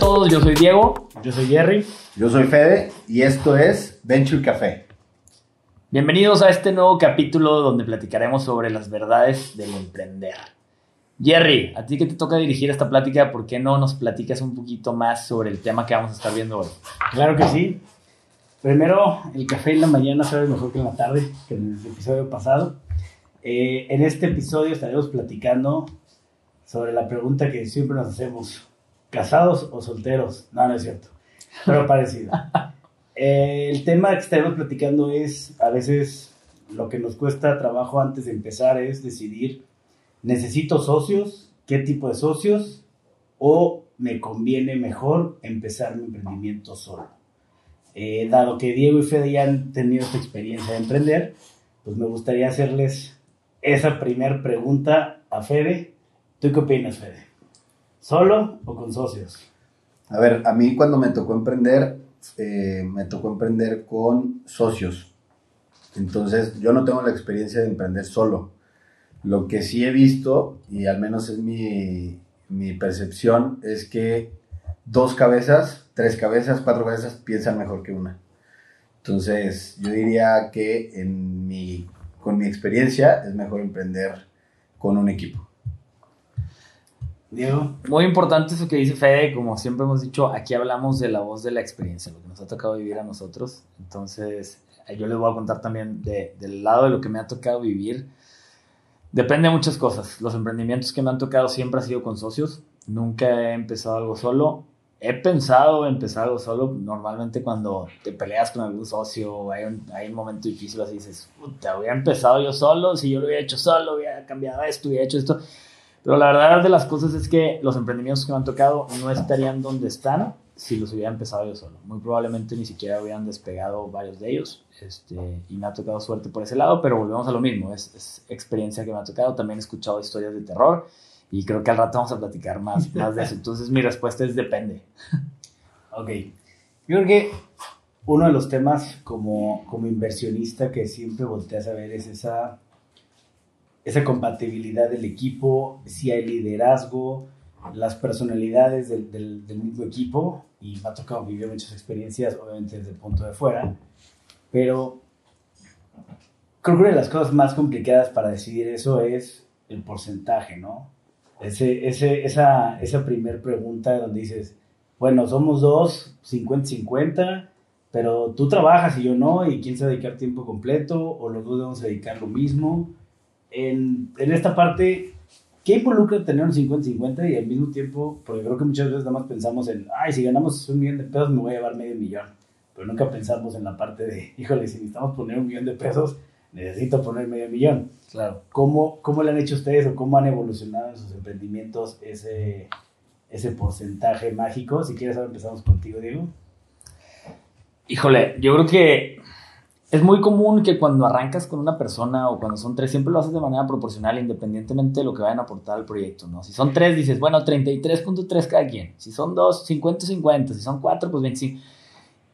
todos, yo soy Diego. Yo soy Jerry. Yo soy Fede y esto es Venture Café. Bienvenidos a este nuevo capítulo donde platicaremos sobre las verdades del emprender. Jerry, a ti que te toca dirigir esta plática, ¿por qué no nos platicas un poquito más sobre el tema que vamos a estar viendo hoy? Claro que sí. Primero, el café en la mañana sabe mejor que en la tarde, que en el episodio pasado. Eh, en este episodio estaremos platicando sobre la pregunta que siempre nos hacemos. ¿Casados o solteros? No, no es cierto. Pero parecido. Eh, el tema que estaremos platicando es, a veces, lo que nos cuesta trabajo antes de empezar es decidir, ¿necesito socios? ¿Qué tipo de socios? ¿O me conviene mejor empezar mi emprendimiento solo? Eh, dado que Diego y Fede ya han tenido esta experiencia de emprender, pues me gustaría hacerles esa primera pregunta a Fede. ¿Tú qué opinas, Fede? ¿Solo o con socios? A ver, a mí cuando me tocó emprender, eh, me tocó emprender con socios. Entonces, yo no tengo la experiencia de emprender solo. Lo que sí he visto, y al menos es mi, mi percepción, es que dos cabezas, tres cabezas, cuatro cabezas piensan mejor que una. Entonces, yo diría que en mi, con mi experiencia es mejor emprender con un equipo. Diego. Muy importante eso que dice Fede, como siempre hemos dicho, aquí hablamos de la voz de la experiencia, lo que nos ha tocado vivir a nosotros. Entonces, eh, yo les voy a contar también de, del lado de lo que me ha tocado vivir. Depende de muchas cosas. Los emprendimientos que me han tocado siempre han sido con socios. Nunca he empezado algo solo. He pensado empezar algo solo. Normalmente cuando te peleas con algún socio, hay un, hay un momento difícil así, dices, puta, hubiera empezado yo solo, si yo lo hubiera hecho solo, hubiera cambiado esto, hubiera hecho esto. Pero la verdad de las cosas es que los emprendimientos que me han tocado no estarían donde están si los hubiera empezado yo solo. Muy probablemente ni siquiera hubieran despegado varios de ellos. Este, y me ha tocado suerte por ese lado, pero volvemos a lo mismo. Es, es experiencia que me ha tocado. También he escuchado historias de terror y creo que al rato vamos a platicar más, más de eso. Entonces mi respuesta es depende. Ok. Yo creo que uno de los temas como, como inversionista que siempre volteas a ver es esa, esa compatibilidad del equipo, si hay liderazgo, las personalidades del, del, del mismo equipo. Y me ha tocado vivir muchas experiencias, obviamente desde el punto de fuera. Pero creo que una de las cosas más complicadas para decidir eso es el porcentaje, ¿no? Ese, ese, esa, esa primer pregunta donde dices, bueno, somos dos, 50-50, pero tú trabajas y yo no, y quién se dedicar tiempo completo, o los dos debemos dedicar lo mismo. En, en esta parte, ¿qué involucra tener un 50-50 y al mismo tiempo, porque creo que muchas veces nada más pensamos en, ay, si ganamos un millón de pesos me voy a llevar medio millón, pero nunca pensamos en la parte de, híjole, si necesitamos poner un millón de pesos, necesito poner medio millón. Claro. ¿Cómo, ¿Cómo le han hecho ustedes o cómo han evolucionado en sus emprendimientos ese, ese porcentaje mágico? Si quieres, ahora empezamos contigo, Diego. Híjole, yo creo que es muy común que cuando arrancas con una persona o cuando son tres, siempre lo haces de manera proporcional, independientemente de lo que vayan a aportar al proyecto, ¿no? Si son tres, dices, bueno, 33.3 cada quien. Si son dos, 50-50. Si son cuatro, pues 25.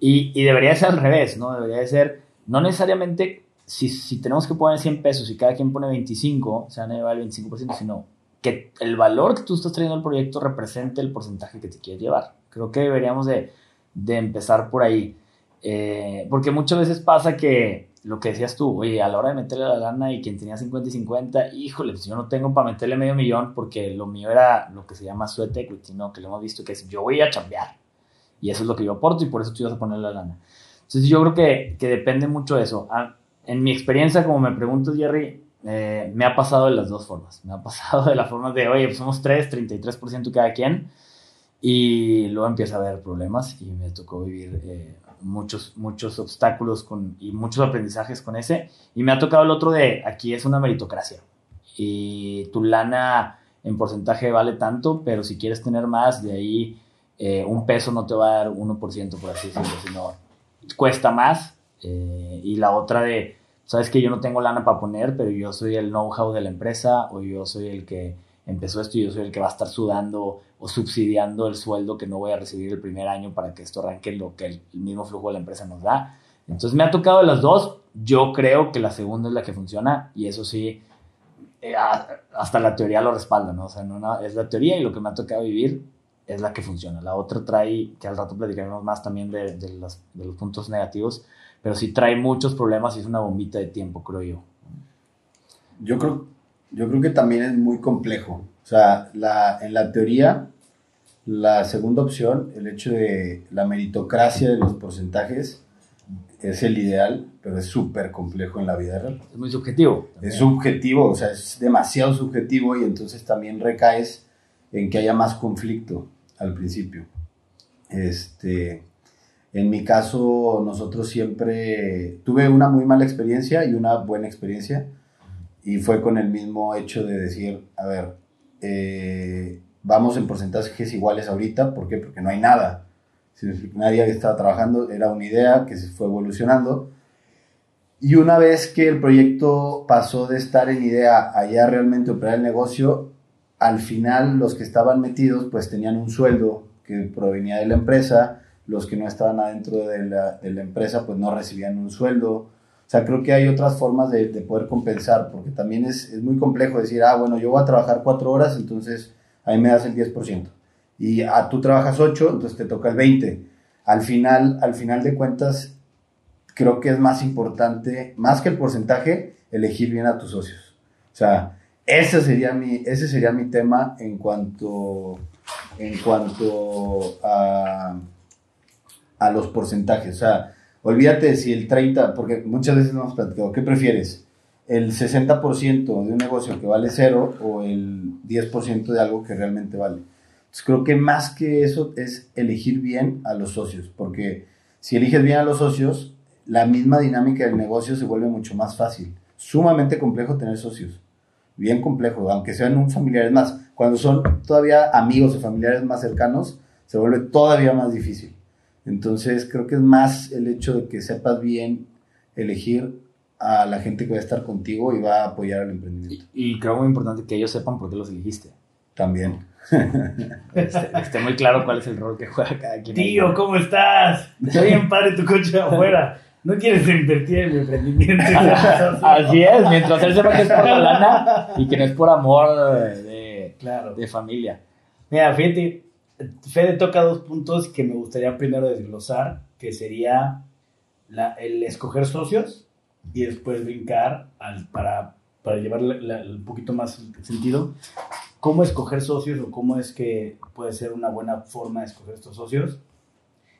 Y, y debería ser al revés, ¿no? Debería de ser, no necesariamente si, tenemos que poner 100 pesos y cada quien pone 25, se van a llevar el 25%, sino que el valor que tú estás trayendo al proyecto represente el porcentaje que te quieres llevar. Creo que deberíamos de, de empezar por ahí. Eh, porque muchas veces pasa que lo que decías tú, oye, a la hora de meterle la lana y quien tenía 50 y 50, híjole, pues yo no tengo para meterle medio millón porque lo mío era lo que se llama sweat equity, ¿no? Que lo hemos visto que es yo voy a chambear y eso es lo que yo aporto y por eso tú vas a poner la lana. Entonces yo creo que, que depende mucho de eso. Ah, en mi experiencia, como me preguntas, Jerry, eh, me ha pasado de las dos formas. Me ha pasado de la forma de, oye, pues somos 3, 33% cada quien, y luego empieza a haber problemas y me tocó vivir eh, muchos, muchos obstáculos con, y muchos aprendizajes con ese. Y me ha tocado el otro de, aquí es una meritocracia. Y tu lana en porcentaje vale tanto, pero si quieres tener más, de ahí eh, un peso no te va a dar 1%, por así decirlo, sino cuesta más eh, y la otra de, sabes que yo no tengo lana para poner, pero yo soy el know-how de la empresa o yo soy el que empezó esto y yo soy el que va a estar sudando o subsidiando el sueldo que no voy a recibir el primer año para que esto arranque lo que el, mismo flujo de la empresa nos da. Entonces me ha tocado las dos. Yo creo que la segunda es la que funciona y eso sí, eh, hasta la teoría lo respalda, ¿no? O sea, no, no, es la teoría y lo que me ha tocado vivir es la que funciona. La otra trae, que al rato platicaremos más también de, de, los, de los puntos negativos, pero sí trae muchos problemas y es una bombita de tiempo, creo yo. Yo creo, yo creo que también es muy complejo. O sea, la, en la teoría, la segunda opción, el hecho de la meritocracia de los porcentajes, es el ideal, pero es súper complejo en la vida real. Es muy subjetivo. Es subjetivo, o sea, es demasiado subjetivo y entonces también recaes en que haya más conflicto al principio. Este, en mi caso, nosotros siempre tuve una muy mala experiencia y una buena experiencia y fue con el mismo hecho de decir, a ver, eh, vamos en porcentajes iguales ahorita, ¿por qué? Porque no hay nada. Nadie estaba trabajando, era una idea que se fue evolucionando. Y una vez que el proyecto pasó de estar en idea a ya realmente operar el negocio, al final los que estaban metidos pues tenían un sueldo que provenía de la empresa, los que no estaban adentro de la, de la empresa pues no recibían un sueldo. O sea, creo que hay otras formas de, de poder compensar, porque también es, es, muy complejo decir, ah, bueno, yo voy a trabajar cuatro horas, entonces ahí me das el 10%. Y ah, tú trabajas ocho, entonces te toca el 20%. Al final, al final de cuentas, creo que es más importante, más que el porcentaje, elegir bien a tus socios. O sea, ese sería mi, ese sería mi tema en cuanto, en cuanto a, a los porcentajes. O sea, olvídate si el 30, porque muchas veces nos platicado, ¿qué prefieres? ¿El 60% de un negocio que vale cero o el 10% de algo que realmente vale? Entonces creo que más que eso es elegir bien a los socios, porque si eliges bien a los socios, la misma dinámica del negocio se vuelve mucho más fácil. Sumamente complejo tener socios bien complejo, aunque sean un familiares más. Cuando son todavía amigos o familiares más cercanos, se vuelve todavía más difícil. Entonces, creo que es más el hecho de que sepas bien elegir a la gente que va a estar contigo y va a apoyar el emprendimiento. Y, y creo muy importante que ellos sepan por qué los elegiste. También. Esté, esté muy claro cuál es el rol que juega cada quien. Tío, ¿cómo estás? Estoy en padre tu coche afuera. No quieres invertir en mi emprendimiento. Así es, mientras él sepa que es por la lana y que no es por amor de, claro. de familia. Mira, fíjate, Fede toca dos puntos que me gustaría primero desglosar, que sería el escoger socios y después brincar para, para llevarle la, un poquito más sentido. ¿Cómo escoger socios o cómo es que puede ser una buena forma de escoger estos socios?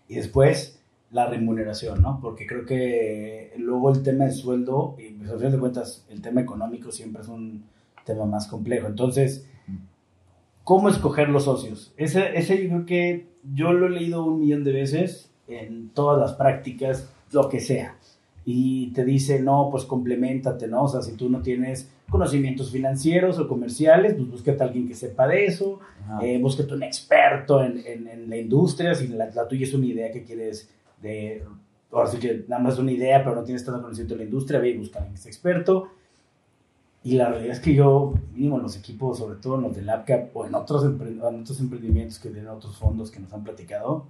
Y después la remuneración, ¿no? Porque creo que luego el tema de sueldo, y pues, a fin de cuentas, el tema económico siempre es un tema más complejo. Entonces, ¿cómo escoger los socios? Ese, ese yo creo que yo lo he leído un millón de veces en todas las prácticas, lo que sea. Y te dice, no, pues complementate, ¿no? O sea, si tú no tienes conocimientos financieros o comerciales, pues búsquete a alguien que sepa de eso, eh, búsquete un experto en, en, en, la industria, si la, la tuya es una idea que quieres de, ahora sí que nada más una idea, pero no tienes tanto conocimiento de la industria, ve y busca a alguien que sea experto. Y la realidad es que yo, mínimo en los equipos, sobre todo en los de LabCap o en otros, en otros emprendimientos que tienen otros fondos que nos han platicado,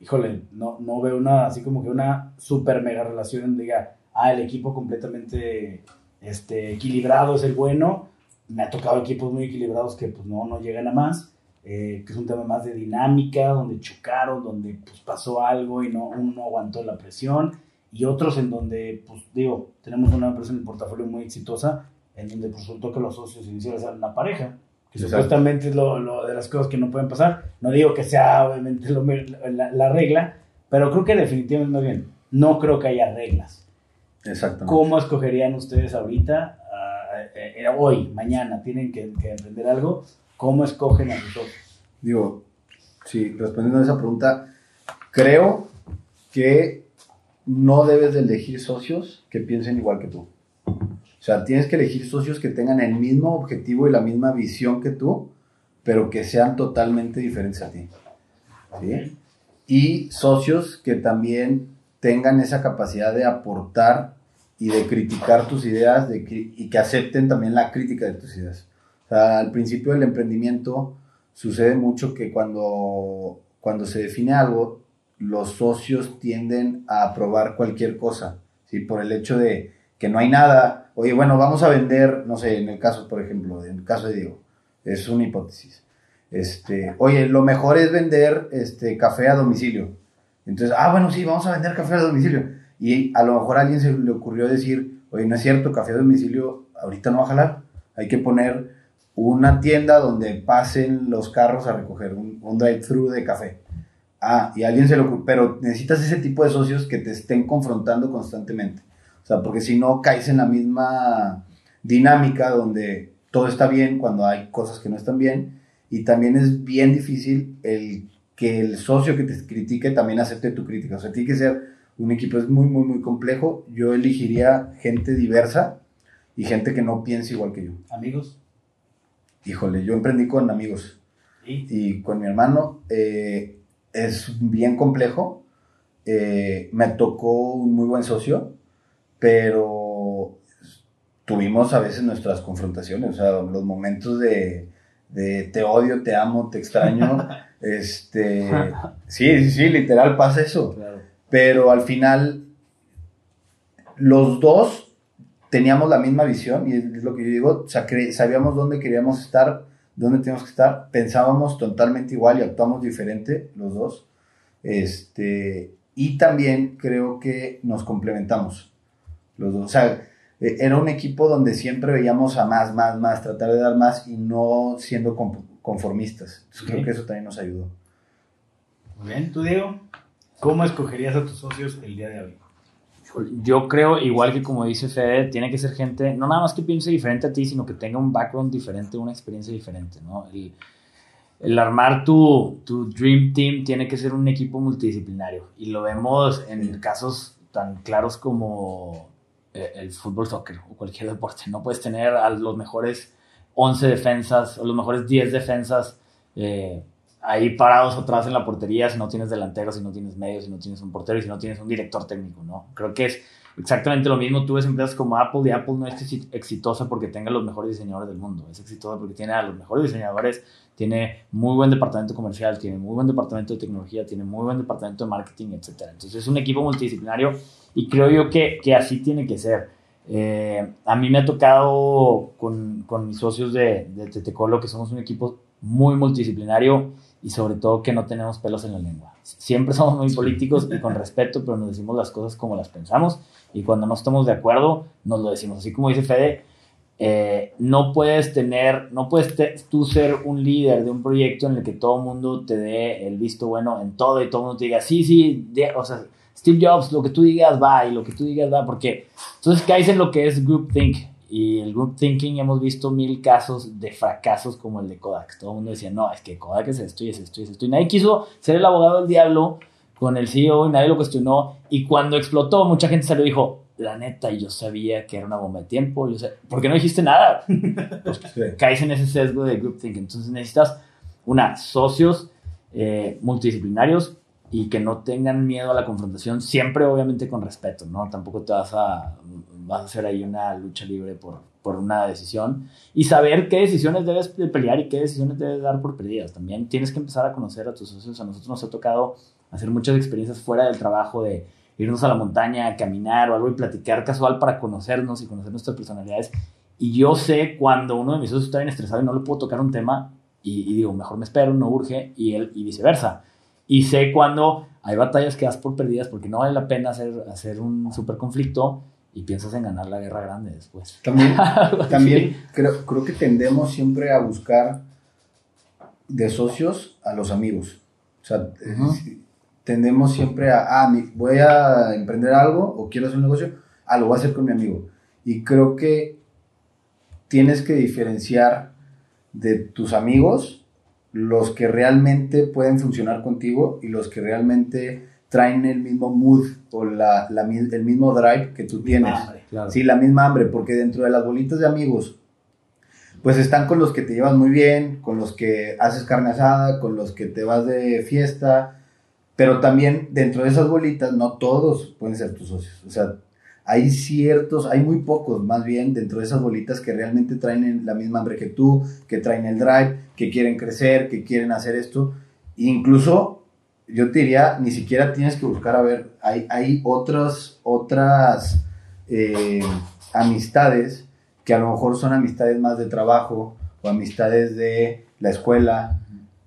híjole, no, no veo una, así como que una super mega relación en diga, ah, el equipo completamente este, equilibrado es el bueno. Me ha tocado equipos muy equilibrados que pues no, no llegan a más eh, que es un tema más de dinámica, donde chocaron, donde pues, pasó algo y no, uno no aguantó la presión, y otros en donde, pues digo, tenemos una empresa en el portafolio muy exitosa, en donde pues, resultó que los socios iniciales eran una pareja, que Exacto. supuestamente es lo, lo, de las cosas que no pueden pasar. No digo que sea obviamente lo, la, la, regla, pero creo que definitivamente más bien, no creo que haya reglas. Exacto. ¿Cómo escogerían ustedes ahorita, uh, eh, hoy, mañana, tienen que, que emprender algo? ¿Cómo escogen a sus socios? Digo, sí, respondiendo a esa pregunta, creo que no debes de elegir socios que piensen igual que tú. O sea, tienes que elegir socios que tengan el mismo objetivo y la misma visión que tú, pero que sean totalmente diferentes a ti. ¿sí? Y socios que también tengan esa capacidad de aportar y de criticar tus ideas de, y que acepten también la crítica de tus ideas. O sea, al principio del emprendimiento sucede mucho que cuando, cuando se define algo, los socios tienden a aprobar cualquier cosa, ¿sí? Por el hecho de que no hay nada. Oye, bueno, vamos a vender, no sé, en el caso, por ejemplo, en el caso de Diego, es una hipótesis. Este, oye, lo mejor es vender este, café a domicilio. Entonces, ah, bueno, sí, vamos a vender café a domicilio. Y a lo mejor a alguien se le ocurrió decir, oye, no es cierto, café a domicilio ahorita no va a jalar. Hay que poner una tienda donde pasen los carros a recoger un, un drive-thru de café. Ah, y alguien se le ocurrió, pero necesitas ese tipo de socios que te estén confrontando constantemente. O sea, porque si no caes en la misma dinámica donde todo está bien cuando hay cosas que no están bien. Y también es bien difícil el que el socio que te critique también acepte tu crítica. O sea, tiene que ser un equipo, es muy, muy, muy complejo. Yo elegiría gente diversa y gente que no piense igual que yo. ¿Amigos? Híjole, yo emprendí con amigos ¿Y? y con mi hermano. eh, es bien complejo. Eh, me tocó un muy buen socio, pero tuvimos a veces nuestras confrontaciones, o sea, los momentos de, de te odio, te amo, te extraño. este, sí, sí, sí, literal pasa eso. Claro. Pero al final, los dos teníamos la misma visión, y es lo que yo digo, sabíamos dónde queríamos estar, dónde teníamos que estar, pensábamos totalmente igual y actuamos diferente los dos. Este, y también creo que nos complementamos los dos. O sea, eh, era un equipo donde siempre veíamos a más, más, más, tratar de dar más y no siendo con- conformistas. Entonces. Creo que eso también nos ayudó. Muy bien, tú Diego, ¿cómo escogerías a tus socios el día de hoy? Yo creo, igual que como dice Fede, tiene que ser gente, no nada más que piense diferente a ti, sino que tenga un background diferente, una experiencia diferente, ¿no? El, el armar tu, tu Dream Team tiene que ser un equipo multidisciplinario. Y lo vemos en casos tan claros como el fútbol, soccer o cualquier deporte. No puedes tener a los mejores 11 defensas o los mejores 10 defensas eh, ahí parados atrás en la portería si no tienes delanteros, si no tienes medios, si no tienes un portero y si no tienes un director técnico, ¿no? Creo que es exactamente lo mismo. Tú ves empresas como Apple y Apple no es exi- exitosa porque tenga los mejores diseñadores del mundo, es exitosa porque tiene a los mejores diseñadores, tiene muy buen departamento comercial, tiene muy buen departamento de tecnología, tiene muy buen departamento de marketing, etc. Entonces es un equipo multidisciplinario y creo yo que, que así tiene que ser. Eh, a mí me ha tocado con, con mis socios de, de Tetecolo que somos un equipo muy multidisciplinario y sobre todo que no tenemos pelos en la lengua. Siempre somos muy políticos y con respeto, pero nos decimos las cosas como las pensamos y cuando no estamos de acuerdo nos lo decimos. Así como dice Fede, eh, no puedes tener, no puedes te- tú ser un líder de un proyecto en el que todo el mundo te dé el visto bueno en todo y todo el mundo te diga, sí, sí, de- o sea, Steve Jobs, lo que tú digas va y lo que tú digas va, porque entonces caes en lo que es groupthink. Y el group thinking hemos visto mil casos de fracasos como el de Kodak. Todo el mundo decía, no, es que Kodak es esto y es esto y es esto. Y nadie quiso ser el abogado del diablo con el CEO y nadie lo cuestionó. Y cuando explotó, mucha gente salió y dijo, la neta, yo sabía que era una bomba de tiempo. Yo sé, ¿Por qué no dijiste nada? Pues caes en ese sesgo de group thinking. Entonces necesitas, una, socios eh, multidisciplinarios y que no tengan miedo a la confrontación, siempre obviamente con respeto, ¿no? Tampoco te vas a, vas a hacer ahí una lucha libre por, por una decisión y saber qué decisiones debes de pelear y qué decisiones debes dar por perdidas. También tienes que empezar a conocer a tus socios. A nosotros nos ha tocado hacer muchas experiencias fuera del trabajo de irnos a la montaña, a caminar o algo y platicar casual para conocernos y conocer nuestras personalidades. Y yo sé cuando uno de mis socios está bien estresado y no le puedo tocar un tema y, y digo, mejor me espero, no urge, y él y viceversa. Y sé cuando hay batallas que das por perdidas porque no vale la pena hacer, hacer un super conflicto y piensas en ganar la guerra grande después. También, también creo, creo que tendemos siempre a buscar de socios a los amigos. O sea, tendemos siempre a, ah, voy a emprender algo o quiero hacer un negocio, ah, lo voy a hacer con mi amigo. Y creo que tienes que diferenciar de tus amigos los que realmente pueden funcionar contigo y los que realmente traen el mismo mood o la, la el mismo drive que tú tienes. Hambre. Claro. Sí, la misma hambre, porque dentro de las bolitas de amigos, pues están con los que te llevas muy bien, con los que haces carne asada, con los que te vas de fiesta, pero también dentro de esas bolitas no todos pueden ser tus socios. O sea, hay ciertos, hay muy pocos más bien dentro de esas bolitas que realmente traen la misma hambre que tú, que traen el drive, que quieren crecer, que quieren hacer esto. Incluso yo te diría, ni siquiera tienes que buscar a ver, hay, hay otras, otras eh, amistades que a lo mejor son amistades más de trabajo o amistades de la escuela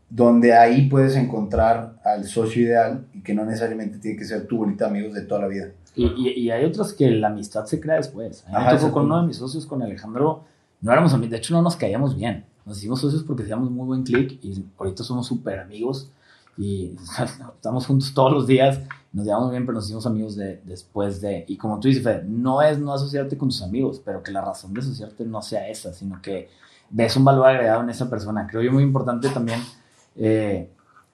donde ahí puedes encontrar al socio ideal y que no necesariamente tiene que ser tu bolita de amigos de toda la vida. Y, y, y hay otros que la amistad se crea después. A mí me tocó con uno de mis socios, con Alejandro, no éramos amigos, de hecho no nos caíamos bien. Nos hicimos socios porque hacíamos muy buen clic y ahorita somos súper amigos y estamos juntos todos los días, nos llevamos bien, pero nos hicimos amigos de, después de... Y como tú dices, Fede, no es no asociarte con tus amigos, pero que la razón de asociarte no sea esa, sino que ves un valor agregado en esa persona. Creo yo muy importante también eh,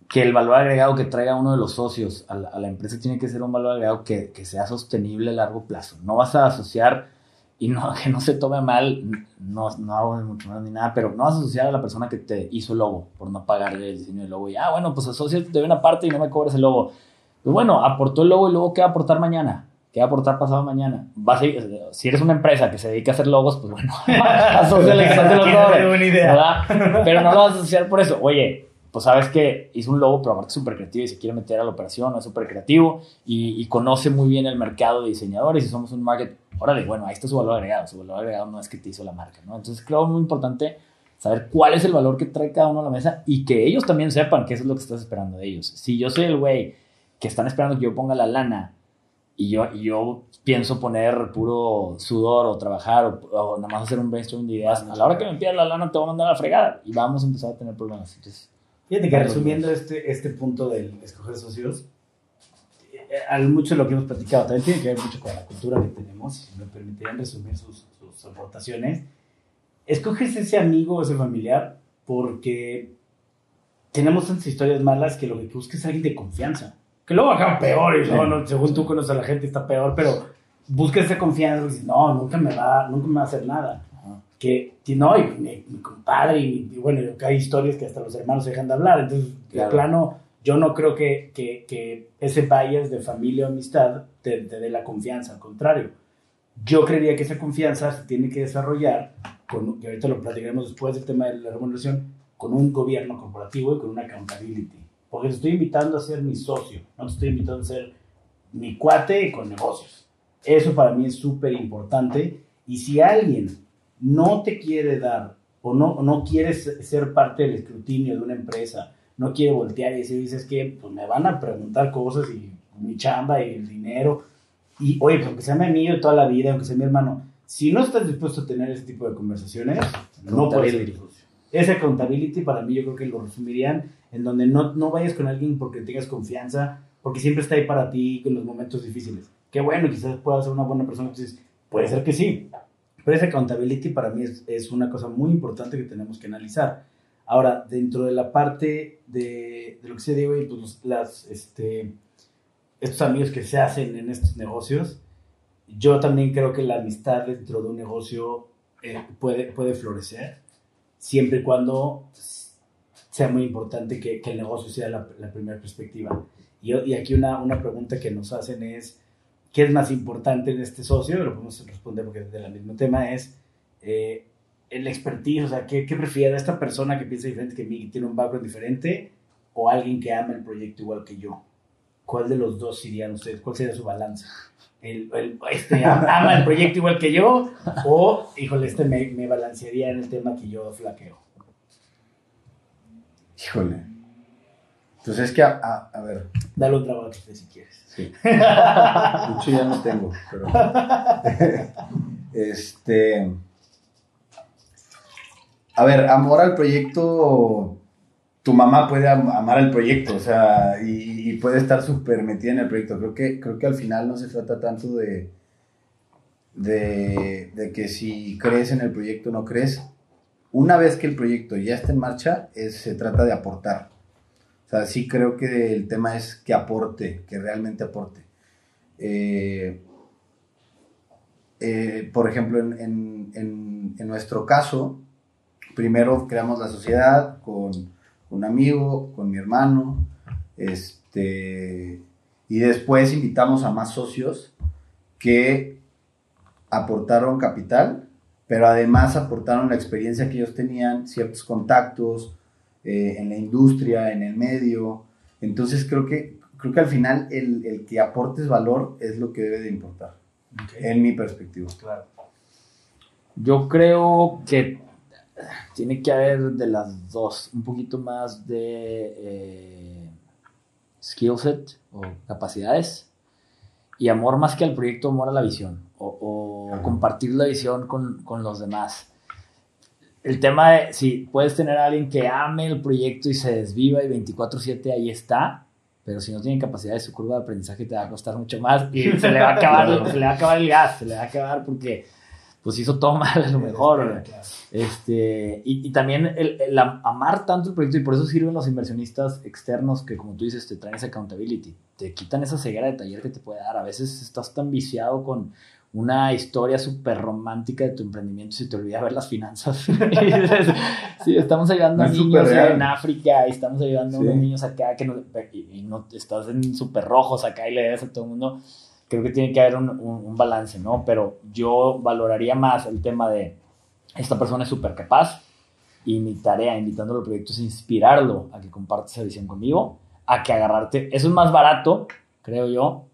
que el valor agregado que traiga uno de los socios a la, a la empresa tiene que ser un valor agregado que, que, sea sostenible a largo plazo. No vas a asociar, y no, que no se tome mal, no, no hago mucho más ni nada, pero no vas a asociar a la persona que te hizo el logo por no pagarle el diseño del logo. Y, ah, bueno, pues asociate de una parte y no me cobres el logo. Pues bueno, aportó el logo y luego ¿qué va a aportar mañana? ¿Qué va a aportar pasado mañana? Vas a, si eres una empresa que se dedica a hacer logos, pues bueno, asociale que no te lo cobre. buena idea. ¿verdad? Pero no lo vas a asociar por eso. Oye, pues sabes que hizo un logo, pero aparte es súper creativo y se quiere meter a la operación, es súper creativo y, y, conoce muy bien el mercado de diseñadores y somos un market, órale, bueno, ahí está su valor agregado, su valor agregado no es que te hizo la marca, ¿no? Entonces creo muy importante saber cuál es el valor que trae cada uno a la mesa y que ellos también sepan que eso es lo que estás esperando de ellos. Si yo soy el güey que están esperando que yo ponga la lana y yo, y yo pienso poner puro sudor o trabajar o, o nada más hacer un brainstorming de ideas, a la hora que me pidas la lana te voy a mandar a la fregada y vamos a empezar a tener problemas. Entonces, Fíjate que resumiendo este, este punto del escoger socios, al mucho de lo que hemos platicado, también tiene que ver mucho con la cultura que tenemos, si me permitirían resumir sus, sus aportaciones, escoges ese amigo o ese familiar porque tenemos tantas historias malas que lo que buscas es alguien de confianza, que luego acaba peor y no, no, según tú conoces a la gente está peor, pero buscas esa confianza y dices, no, nunca me va, nunca me va a hacer nada que, no, y mi, mi compadre, y, y, bueno, hay historias que hasta los hermanos dejan de hablar, entonces, claro. de plano, yo no creo que, que, que ese bias de familia o amistad te, te dé la confianza, al contrario. Yo creería que esa confianza se tiene que desarrollar, con, que ahorita lo platicaremos después del tema de la remuneración, con un gobierno corporativo y con una accountability. Porque te estoy invitando a ser mi socio, no te estoy invitando a ser mi cuate con negocios. Eso para mí es súper importante. Y si alguien no te quiere dar o no, no quieres ser parte del escrutinio de una empresa, no quiere voltear y decir, dices que pues me van a preguntar cosas y mi chamba y el dinero. Y oye, pues aunque sea mi amigo de toda la vida, aunque sea mi hermano, si no estás dispuesto a tener ese tipo de conversaciones, no puedes ser. Esa accountability para mí yo creo que lo resumirían en donde no, no vayas con alguien porque tengas confianza, porque siempre está ahí para ti en los momentos difíciles. Qué bueno, quizás pueda ser una buena persona. Entonces, puede ser que sí, pero esa accountability para mí es, es, una cosa muy importante que tenemos que analizar. Ahora, dentro de la parte de, de lo que se digo, pues las, este, estos amigos que se hacen en estos negocios, yo también creo que la amistad dentro de un negocio eh, puede, puede florecer, siempre y cuando sea muy importante que, que el negocio sea la, la primera perspectiva. Y, y aquí una, una pregunta que nos hacen es, ¿Qué es más importante en este socio? Lo podemos responder porque es del mismo tema, es eh, el expertise, o sea, ¿qué, ¿qué, prefiere esta persona que piensa diferente que mí, que tiene un background diferente, o alguien que ama el proyecto igual que yo? ¿Cuál de los dos irían ustedes? ¿Cuál sería su balanza? El, el, este ama el proyecto igual que yo, o, híjole, este me, me balancearía en el tema que yo flaqueo. Híjole. Entonces es que, a, a, a ver. Dale un trabajo si quieres. Sí. Mucho ya no tengo, pero. este. A ver, amor al proyecto. Tu mamá puede amar el proyecto, o sea, y, y puede estar súper metida en el proyecto. Creo que, creo que al final no se trata tanto de, de, de que si crees en el proyecto o no crees. Una vez que el proyecto ya está en marcha, es, se trata de aportar. O sea, sí creo que el tema es que aporte, que realmente aporte. Eh, eh, por ejemplo, en, en, en, en, nuestro caso, primero creamos la sociedad con un amigo, con mi hermano, este, y después invitamos a más socios que aportaron capital, pero además aportaron la experiencia que ellos tenían, ciertos contactos, eh, en la industria, en el medio. Entonces creo que, creo que al final el, el que aportes valor es lo que debe de importar, okay. en mi perspectiva. Claro. Yo creo que tiene que haber de las dos, un poquito más de eh, skill set o capacidades y amor más que al proyecto, amor a la visión o, o compartir la visión con, con, los demás. El tema de si puedes tener a alguien que ame el proyecto y se desviva y 24/7 ahí está, pero si no tiene capacidad de su curva de aprendizaje te va a costar mucho más y se le va a acabar, se le va a acabar el gas, se le va a acabar porque pues hizo todo mal a lo mejor. Este, y, y también el, el, amar tanto el proyecto, y por eso sirven los inversionistas externos que, como tú dices, te traen esa accountability, te quitan esa ceguera de taller que te puede dar. A veces estás tan viciado con una historia súper romántica de tu emprendimiento se te olvida ver las finanzas. sí, estamos ayudando a niños en África y estamos ayudando sí. a unos niños acá que no, y, y no estás en súper rojos acá y le das a todo el mundo creo que tiene que haber un, un, un, balance, ¿no? Pero yo valoraría más el tema de esta persona es súper capaz y mi tarea invitándolo al proyecto es inspirarlo a que comparte esa visión conmigo, a que agarrarte, eso es más barato, creo yo,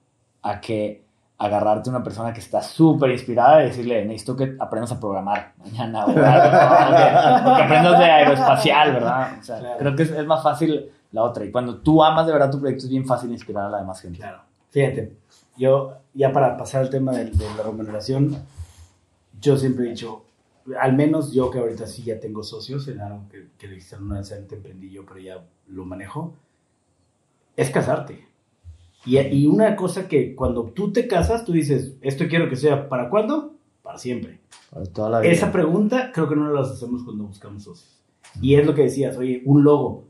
a que agarrarte a una persona que está súper inspirada y decirle, necesito que aprendas a programar mañana o, algo, o, que, que, aprendas de aeroespacial, ¿verdad? O sea, claro. creo que es, es, más fácil la otra. Y cuando tú amas de verdad tu proyecto es bien fácil inspirar a la demás gente. Claro. Fíjate, yo, ya para pasar al tema de, de, la remuneración, yo siempre he dicho, al menos yo que ahorita sí ya tengo socios en algo que, que no necesariamente emprendí yo, pero ya lo manejo, es casarte. Y, y, una cosa que cuando tú te casas, tú dices, esto quiero que sea, ¿para cuándo? Para siempre. Para toda la vida. Esa pregunta creo que no la hacemos cuando buscamos socios. Y es lo que decías, oye, un logo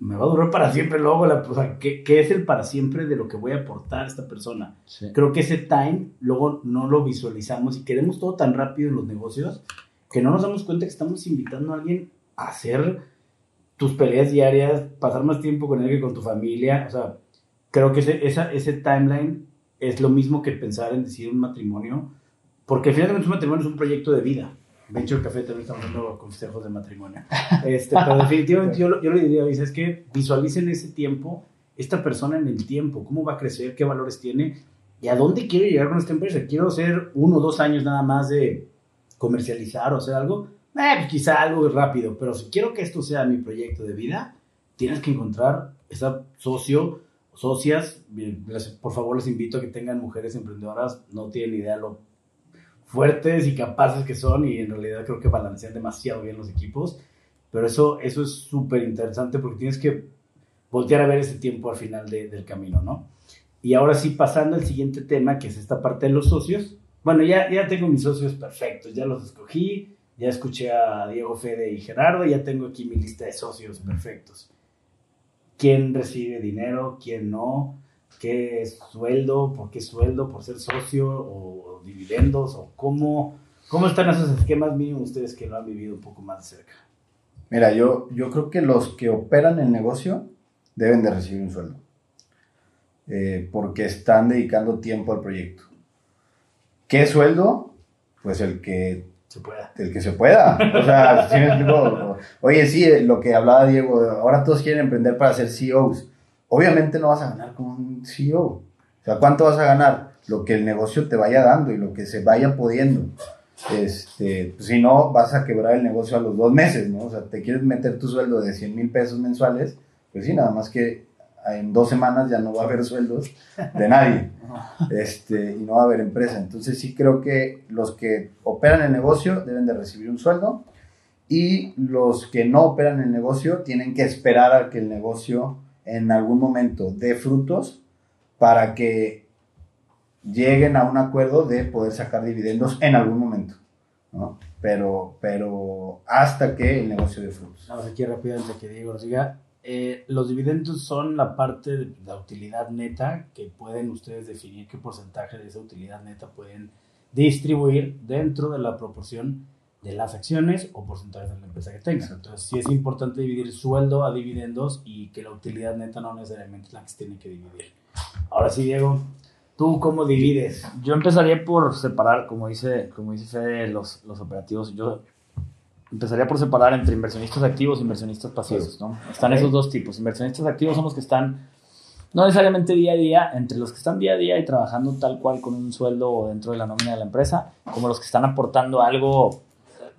me va a durar para siempre luego, la, o sea, ¿qué, ¿qué, es el para siempre de lo que voy a aportar a esta persona? Sí. Creo que ese time luego no lo visualizamos y queremos todo tan rápido en los negocios que no nos damos cuenta que estamos invitando a alguien a hacer tus peleas diarias, pasar más tiempo con él que con tu familia, o sea, creo que ese, esa, ese timeline es lo mismo que pensar en decir un matrimonio, porque finalmente un matrimonio es un proyecto de vida. Venture Café también estamos dando consejos de matrimonio. Este, pero definitivamente yo, yo le diría, es que visualicen ese tiempo, esta persona en el tiempo, cómo va a crecer, qué valores tiene y a dónde quiere llegar con esta empresa. Quiero hacer uno o dos años nada más de comercializar o hacer algo, eh, pues quizá algo rápido, pero si quiero que esto sea mi proyecto de vida, tienes que encontrar esa socio, socias, por favor les invito a que tengan mujeres emprendedoras, no tienen idea lo fuertes y capaces que son y en realidad creo que balancean demasiado bien los equipos. Pero eso, eso es súper interesante porque tienes que voltear a ver ese tiempo al final de, del camino, ¿no? Y ahora sí, pasando al siguiente tema, que es esta parte de los socios. Bueno, ya, ya tengo mis socios perfectos, ya los escogí, ya escuché a Diego, Fede y Gerardo, ya tengo aquí mi lista de socios perfectos. ¿Quién recibe dinero? ¿Quién no? qué sueldo, por qué sueldo, por ser socio o, dividendos o cómo, cómo están esos esquemas mínimos ustedes que lo han vivido un poco más cerca. Mira, yo, yo creo que los que operan el negocio deben de recibir un sueldo eh, porque están dedicando tiempo al proyecto. ¿Qué sueldo? Pues el que se pueda. El que se pueda. O sea, ¿sí oye, sí, lo que hablaba Diego, ahora todos quieren emprender para ser CEOs obviamente no vas a ganar como un CEO. O sea, ¿cuánto vas a ganar? Lo que el negocio te vaya dando y lo que se vaya pudiendo. Este, pues, si no, vas a quebrar el negocio a los dos meses, ¿no? O sea, te quieres meter tu sueldo de 100 mil pesos mensuales, pues sí, nada más que en dos semanas ya no va a haber sueldos de nadie. Este, y no va a haber empresa. Entonces sí creo que los que operan el negocio deben de recibir un sueldo y los que no operan el negocio tienen que esperar a que el negocio en algún momento de frutos para que lleguen a un acuerdo de poder sacar dividendos en algún momento, ¿no? Pero, pero hasta que el negocio de frutos. Vamos aquí rápidamente que Diego nos diga, eh, los dividendos son la parte de la utilidad neta que pueden ustedes definir qué porcentaje de esa utilidad neta pueden distribuir dentro de la proporción de las acciones o porcentajes de la empresa que tengan. Entonces, sí es importante dividir sueldo a dividendos y que la utilidad neta no necesariamente es la que se tiene que dividir. Ahora sí, Diego, ¿tú cómo divides? Yo empezaría por separar, como dice, como dice Fede, los, los operativos. Yo empezaría por separar entre inversionistas activos e inversionistas pasivos. ¿no? Están esos dos tipos. Inversionistas activos son los que están no necesariamente día a día, entre los que están día a día y trabajando tal cual con un sueldo dentro de la nómina de la empresa, como los que están aportando algo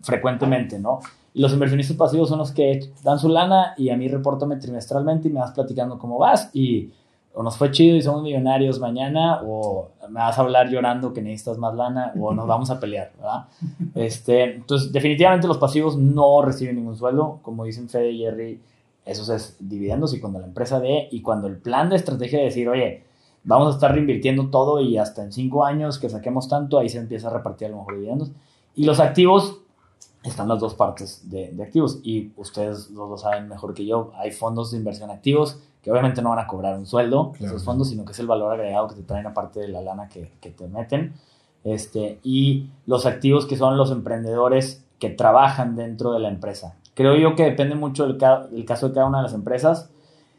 frecuentemente, ¿no? Y los inversionistas pasivos son los que dan su lana y a mí repórtame trimestralmente y me vas platicando cómo vas y o nos fue chido y somos millonarios mañana o me vas a hablar llorando que necesitas más lana o nos vamos a pelear, ¿verdad? Este, entonces, definitivamente los pasivos no reciben ningún sueldo, como dicen Fede y Jerry, eso es dividendos y cuando la empresa dé y cuando el plan de estrategia de decir, oye, vamos a estar reinvirtiendo todo y hasta en cinco años que saquemos tanto, ahí se empieza a repartir a lo mejor dividendos. Y los activos, están las dos partes de, de activos y ustedes lo saben mejor que yo, hay fondos de inversión activos que obviamente no van a cobrar un sueldo esos fondos, sino que es el valor agregado que te traen aparte de la lana que, que, te meten. Este, y los activos que son los emprendedores que trabajan dentro de la empresa. Creo yo que depende mucho del, del caso de cada una de las empresas.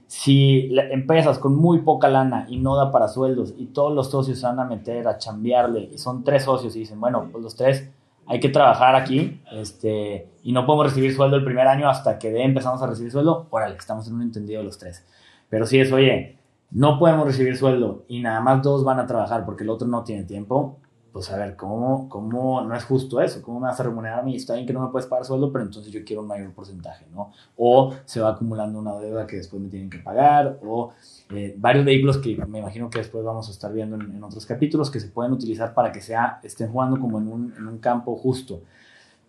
Si empresas con muy poca lana y no da para sueldos y todos los socios se van a meter a chambearle y son tres socios y dicen, bueno, pues los tres hay que trabajar aquí este, y no podemos recibir sueldo el primer año hasta que empezamos a recibir sueldo, órale, estamos en un entendido los tres. Pero si es, oye, no podemos recibir sueldo y nada más dos van a trabajar porque el otro no tiene tiempo, pues a ver, ¿cómo, cómo no es justo eso? ¿Cómo me vas a remunerar a mí? Está bien que no me puedes pagar sueldo, pero entonces yo quiero un mayor porcentaje, ¿no? O se va acumulando una deuda que después me tienen que pagar, o eh, varios vehículos que me imagino que después vamos a estar viendo en, en, otros capítulos que se pueden utilizar para que sea, estén jugando como en un, en un campo justo.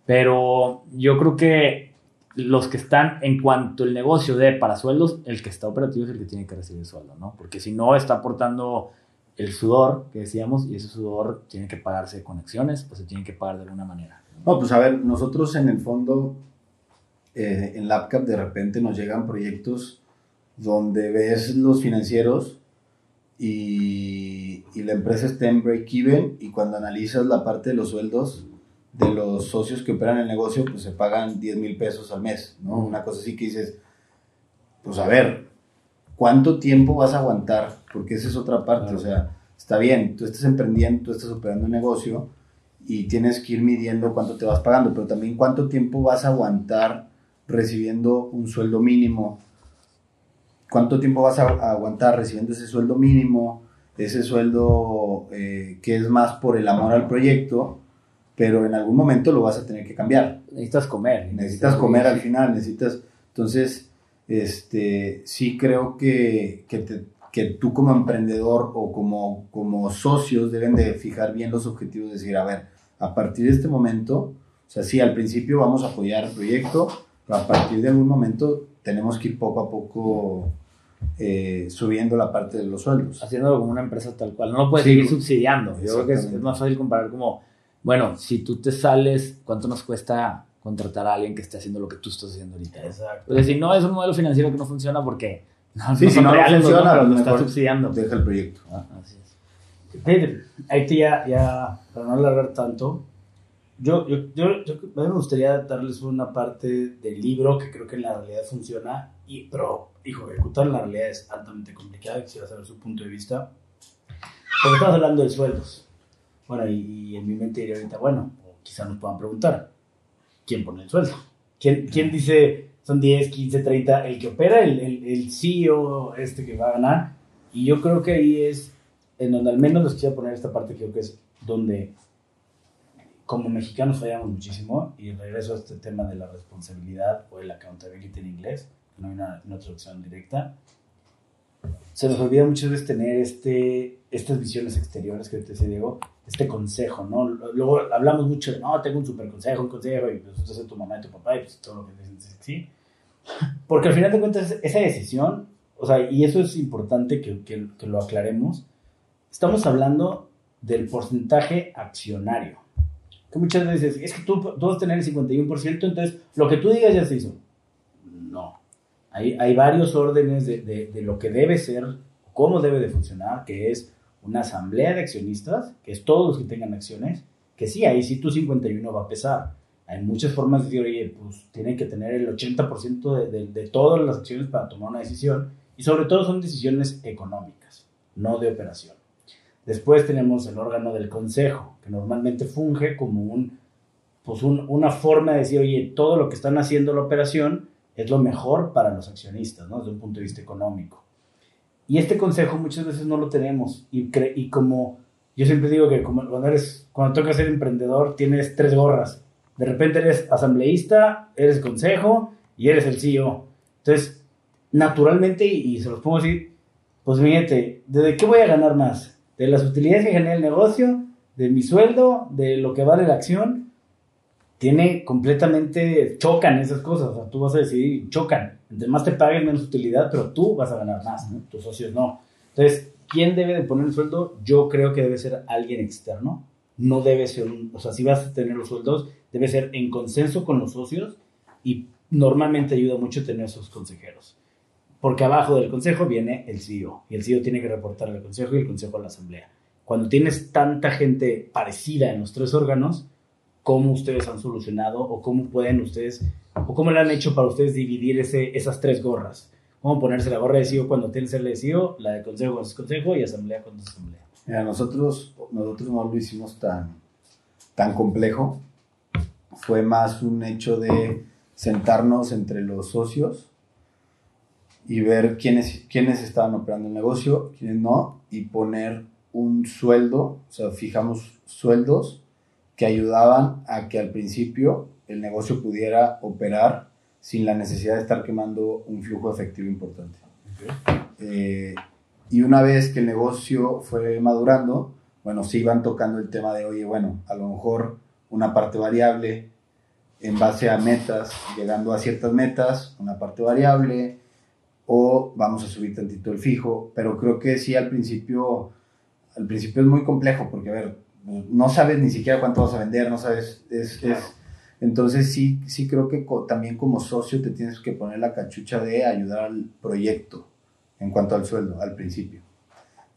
Pero yo creo que los que están en cuanto el negocio de para sueldos, el que está operativo es el que tiene que recibir sueldo, ¿no? Porque si no está aportando el sudor que decíamos y ese sudor tiene que pagarse con acciones, pues se tiene que pagar de alguna manera. No, pues a ver, nosotros en el fondo, eh, en LabCap de repente nos llegan proyectos donde ves los financieros y, y la empresa está en break-even y cuando analizas la parte de los sueldos, de los socios que operan el negocio, pues se pagan 10 mil pesos al mes, ¿no? Una cosa así que dices, pues a ver, ¿cuánto tiempo vas a aguantar? Porque esa es otra parte, claro. o sea, está bien, tú estás emprendiendo, tú estás operando un negocio y tienes que ir midiendo cuánto te vas pagando, pero también cuánto tiempo vas a aguantar recibiendo un sueldo mínimo, cuánto tiempo vas a aguantar recibiendo ese sueldo mínimo, ese sueldo eh, que es más por el amor al proyecto, pero en algún momento lo vas a tener que cambiar. Necesitas comer. Necesitas comer al final, necesitas... Entonces, este, sí creo que, que, te, que tú como emprendedor o como, como socios deben de fijar bien los objetivos, decir, a ver, a partir de este momento, o sea, sí, al principio vamos a apoyar el proyecto, pero a partir de algún momento tenemos que ir poco a poco eh, subiendo la parte de los sueldos. Haciéndolo como una empresa tal cual. No lo puedes sí, seguir subsidiando. Yo creo que es, es más fácil comparar como bueno, si tú te sales, ¿cuánto nos cuesta contratar a alguien que esté haciendo lo que tú estás haciendo ahorita? Exacto. Es decir, no es un modelo financiero que no funciona porque no, sí, no si no reales funciona, lo está subsidiando. Deja el proyecto. Ah, así es. Peter, ahí te ya, ya, para no alargar tanto, yo, yo, yo, yo, me gustaría darles una parte del libro que creo que en la realidad funciona, y, pero, hijo, ejecutar en la realidad es altamente complicado, quisiera saber su punto de vista. Porque estamos hablando de sueldos. Bueno, y, y en mi mente diría ahorita, bueno, quizá nos puedan preguntar, ¿quién pone el sueldo? ¿Quién, quién dice son 10, 15, 30? El que opera, el, el, el, CEO este que va a ganar. Y yo creo que ahí es en donde al menos les quisiera poner esta parte, creo que es donde como mexicanos fallamos muchísimo y regreso a este tema de la responsabilidad o el accountability en inglés, no hay una, una traducción directa. Se nos olvida muchas veces tener este, estas visiones exteriores que te decía Diego, este consejo, ¿no? Luego hablamos mucho de, no, tengo un super consejo, un consejo, y pues entonces tu mamá y tu papá, y pues todo lo que dicen, sí. Porque al final de cuentas, esa decisión, o sea, y eso es importante que, que, que lo aclaremos, estamos hablando del porcentaje accionario. Que muchas veces, es que tú, tú vas a tener el 51%, entonces lo que tú digas ya se hizo. Hay, varios órdenes de, de, lo que debe ser, cómo debe de funcionar, que es una asamblea de accionistas, que es todos los que tengan acciones, que sí, ahí sí tu 51 va a pesar. Hay muchas formas de decir, oye, pues tiene que tener el 80% de, de, de, todas las acciones para tomar una decisión, y sobre todo son decisiones económicas, no de operación. Después tenemos el órgano del consejo, que normalmente funge como un, pues un, una forma de decir, oye, todo lo que están haciendo la operación es lo mejor para los accionistas, ¿no? desde un punto de vista económico. Y este consejo muchas veces no lo tenemos. Y, y como yo siempre digo que cuando, eres, cuando toca ser emprendedor tienes tres gorras. De repente eres asambleísta, eres consejo y eres el CEO. Entonces, naturalmente, y, se los pongo así, pues fíjate, ¿de qué voy a ganar más? ¿De las utilidades que genera el negocio? ¿De mi sueldo? ¿De lo que vale la acción? Tiene completamente, chocan esas cosas, o sea, tú vas a decidir, chocan. Entre más te paguen, menos utilidad, pero tú vas a ganar más, tus socios no. Entonces, ¿quién debe de poner el sueldo? Yo creo que debe ser alguien externo. No debe ser un, o sea, si vas a tener los sueldos, debe ser en consenso con los socios y normalmente ayuda mucho tener esos consejeros. Porque abajo del consejo viene el CEO y el CEO tiene que reportar al consejo y el consejo a la asamblea. Cuando tienes tanta gente parecida en los tres órganos, ¿cómo ustedes han solucionado o cómo pueden ustedes, o cómo le han hecho para ustedes dividir ese, esas tres gorras? ¿Cómo ponerse la gorra de CEO cuando tienes el de CEO, la de consejo con consejo y asamblea con asamblea? Mira, nosotros, nosotros no lo hicimos tan, tan complejo. Fue más un hecho de sentarnos entre los socios y ver quiénes, quiénes estaban operando el negocio, quiénes no, y poner un sueldo, o sea, fijamos sueldos que ayudaban a que al principio el negocio pudiera operar sin la necesidad de estar quemando un flujo efectivo importante. Eh, y una vez que el negocio fue madurando, bueno, se iban tocando el tema de, oye, bueno, a lo mejor una parte variable en base a metas, llegando a ciertas metas, una parte variable, o vamos a subir tantito el fijo, pero creo que sí al principio, al principio es muy complejo, porque a ver, no sabes ni siquiera cuánto vas a vender, no sabes, es, entonces sí, sí creo que también como socio te tienes que poner la cachucha de ayudar al proyecto en cuanto al sueldo, al principio.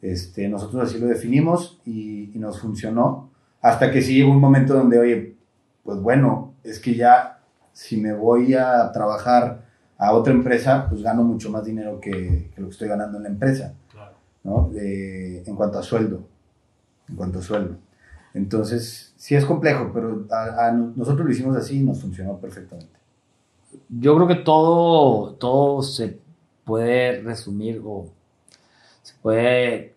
Este, nosotros así lo definimos y, y nos funcionó, hasta que sí llegó un momento donde, oye, pues bueno, es que ya si me voy a trabajar a otra empresa, pues gano mucho más dinero que, lo que estoy ganando en la empresa, ¿no? en cuanto a sueldo, en cuanto a sueldo. Entonces, sí es complejo, pero nosotros lo hicimos así y nos funcionó perfectamente. Yo creo que todo, todo se puede resumir o se puede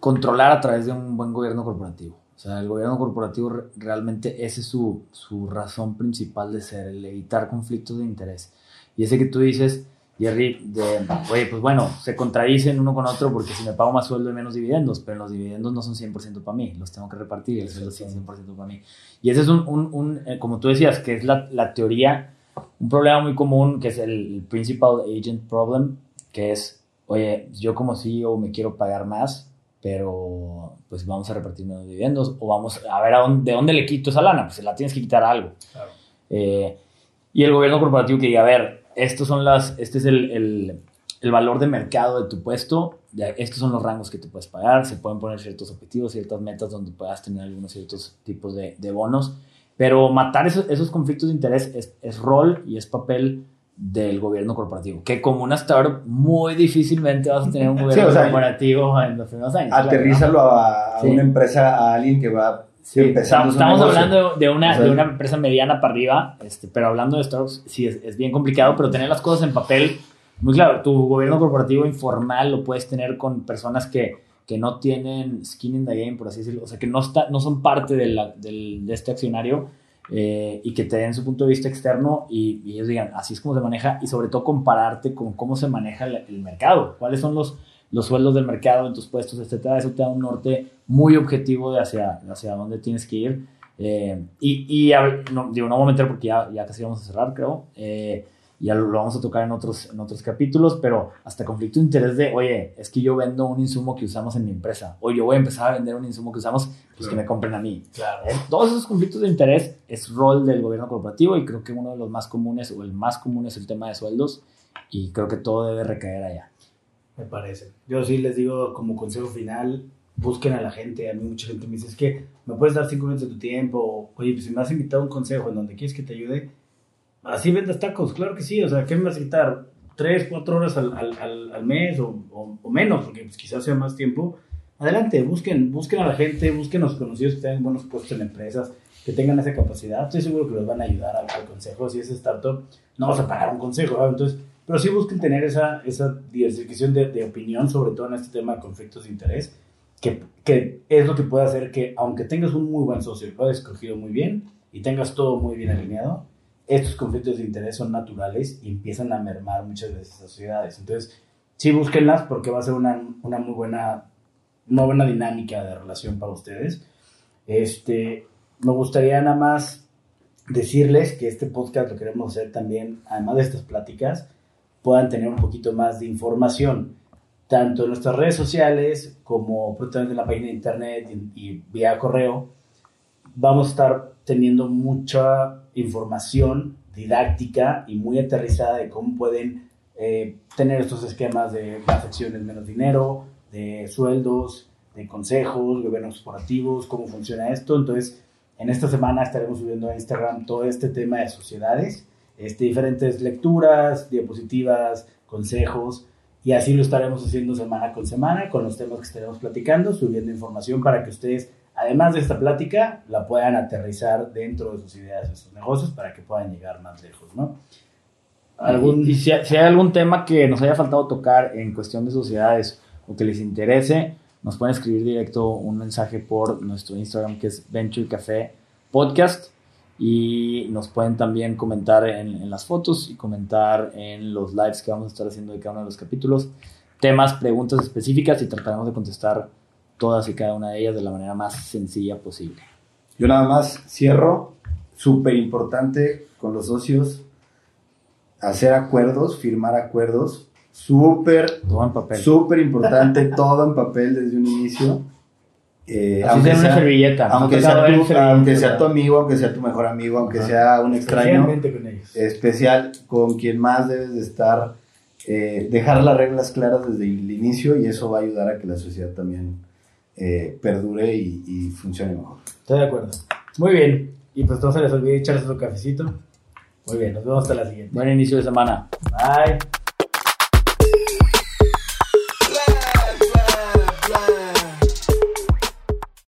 controlar a través de un buen gobierno corporativo. O sea, el gobierno corporativo realmente esa es su, su razón principal de ser, el evitar conflictos de interés. Y ese que tú dices, Jerry, de, oye, pues bueno, se contradicen uno con otro porque si me pago más sueldo hay menos dividendos, pero los dividendos no son 100% para mí, los tengo que repartir, el sueldo es 100% para mí. Y ese es un, un, un eh, como tú decías, que es la, la, teoría, un problema muy común que es el Principal Agent Problem, que es, oye, yo como CEO me quiero pagar más, pero pues vamos a repartir menos dividendos o vamos a ver a dónde, de dónde le quito esa lana, pues la tienes que quitar a algo. Eh, y el gobierno corporativo que diga, a ver, estos son las, este es el, el, el, valor de mercado de tu puesto, estos son los rangos que te puedes pagar, se pueden poner ciertos objetivos, ciertas metas donde puedas tener algunos ciertos tipos de, de bonos, pero matar esos, esos conflictos de interés es, es rol y es papel del gobierno corporativo. Que como una startup, muy difícilmente vas a tener un gobierno corporativo en los primeros años. Aterrízalo a, una empresa, a alguien que va empezando. Estamos, hablando de una, de una empresa mediana para arriba, este, pero hablando de startups, sí es, es, bien complicado, pero tener las cosas en papel, muy claro, tu gobierno corporativo informal lo puedes tener con personas que, que no tienen skin in the game, por así decirlo, o sea, que no, está, no son parte de, la, del, de este accionario eh, y que te den su punto de vista externo y, ellos digan, así es como se maneja y sobre todo compararte con cómo se maneja el, mercado, cuáles son los, los sueldos del mercado en tus puestos, etcétera. Eso te da un norte muy objetivo de hacia, hacia dónde tienes que ir. Eh, y, y no, digo, no voy a meter porque ya, ya casi vamos a cerrar, creo. Eh, ya lo, vamos a tocar en otros, en otros capítulos, pero hasta conflicto de interés de, oye, es que yo vendo un insumo que usamos en mi empresa, o yo voy a empezar a vender un insumo que usamos, pues que me compren a mí. Claro. ¿Eh? Todos esos conflictos de interés es rol del gobierno corporativo y creo que uno de los más comunes, o el más común es el tema de sueldos, y creo que todo debe recaer allá. Me parece. Yo sí les digo como consejo final, busquen a la gente. A mí mucha gente me dice, es que me puedes dar cinco minutos de tu tiempo, oye, pues si me has invitado a un consejo en donde quieres que te ayude, Así vendes tacos, claro que sí. O sea, ¿qué me vas a quitar? ¿Tres, cuatro horas al, al, al mes o, o, menos? Porque pues, quizás sea más tiempo. Adelante, busquen, busquen a la gente, busquen a los conocidos que tengan buenos puestos en empresas, que tengan esa capacidad. Estoy seguro que los van a ayudar al, consejo. Si es startup, no vas a pagar un consejo. Entonces, pero sí busquen tener esa, esa diversificación de, de, opinión, sobre todo en este tema de conflictos de interés, que, que es lo que puede hacer que, aunque tengas un muy buen socio, lo hayas escogido muy bien, y tengas todo muy bien alineado, estos conflictos de interés son naturales y empiezan a mermar muchas veces esas sociedades. Entonces, sí búsquenlas porque va a ser una, una muy buena, una buena dinámica de relación para ustedes. Este, me gustaría nada más decirles que este podcast lo queremos hacer también, además de estas pláticas, puedan tener un poquito más de información, tanto en nuestras redes sociales como en la página de internet y, vía correo. Vamos a estar teniendo mucha información didáctica y muy aterrizada de cómo pueden eh, tener estos esquemas de más acciones, menos dinero, de sueldos, de consejos, gobiernos corporativos, cómo funciona esto. Entonces, en esta semana estaremos subiendo a Instagram todo este tema de sociedades, este, diferentes lecturas, diapositivas, consejos, y así lo estaremos haciendo semana con semana con los temas que estaremos platicando, subiendo información para que ustedes además de esta plática, la puedan aterrizar dentro de sus ideas, de sus negocios, para que puedan llegar más lejos, ¿no? ¿Algún, y si, hay algún tema que nos haya faltado tocar en cuestión de sociedades o que les interese, nos pueden escribir directo un mensaje por nuestro Instagram que es Venture Café Podcast y nos pueden también comentar en, en, las fotos y comentar en los lives que vamos a estar haciendo de cada uno de los capítulos temas, preguntas específicas y trataremos de contestar todas y cada una de ellas de la manera más sencilla posible. Yo nada más cierro, súper importante con los socios, hacer acuerdos, firmar acuerdos, súper, súper importante, todo en papel desde un inicio. Eh, aunque sea, una servilleta. Aunque, sea tu, aunque sea tu amigo, aunque sea tu mejor amigo, aunque sea un extraño. Con ellos. Especial, con quien más debes de estar, eh, dejar las reglas claras desde el inicio y eso va a ayudar a que la sociedad también eh, perdure y, funcione mejor. Estoy de acuerdo. Muy bien. Y pues no se les olvide echarse su cafecito. Muy bien, nos vemos hasta la siguiente. Buen inicio de semana. Bye.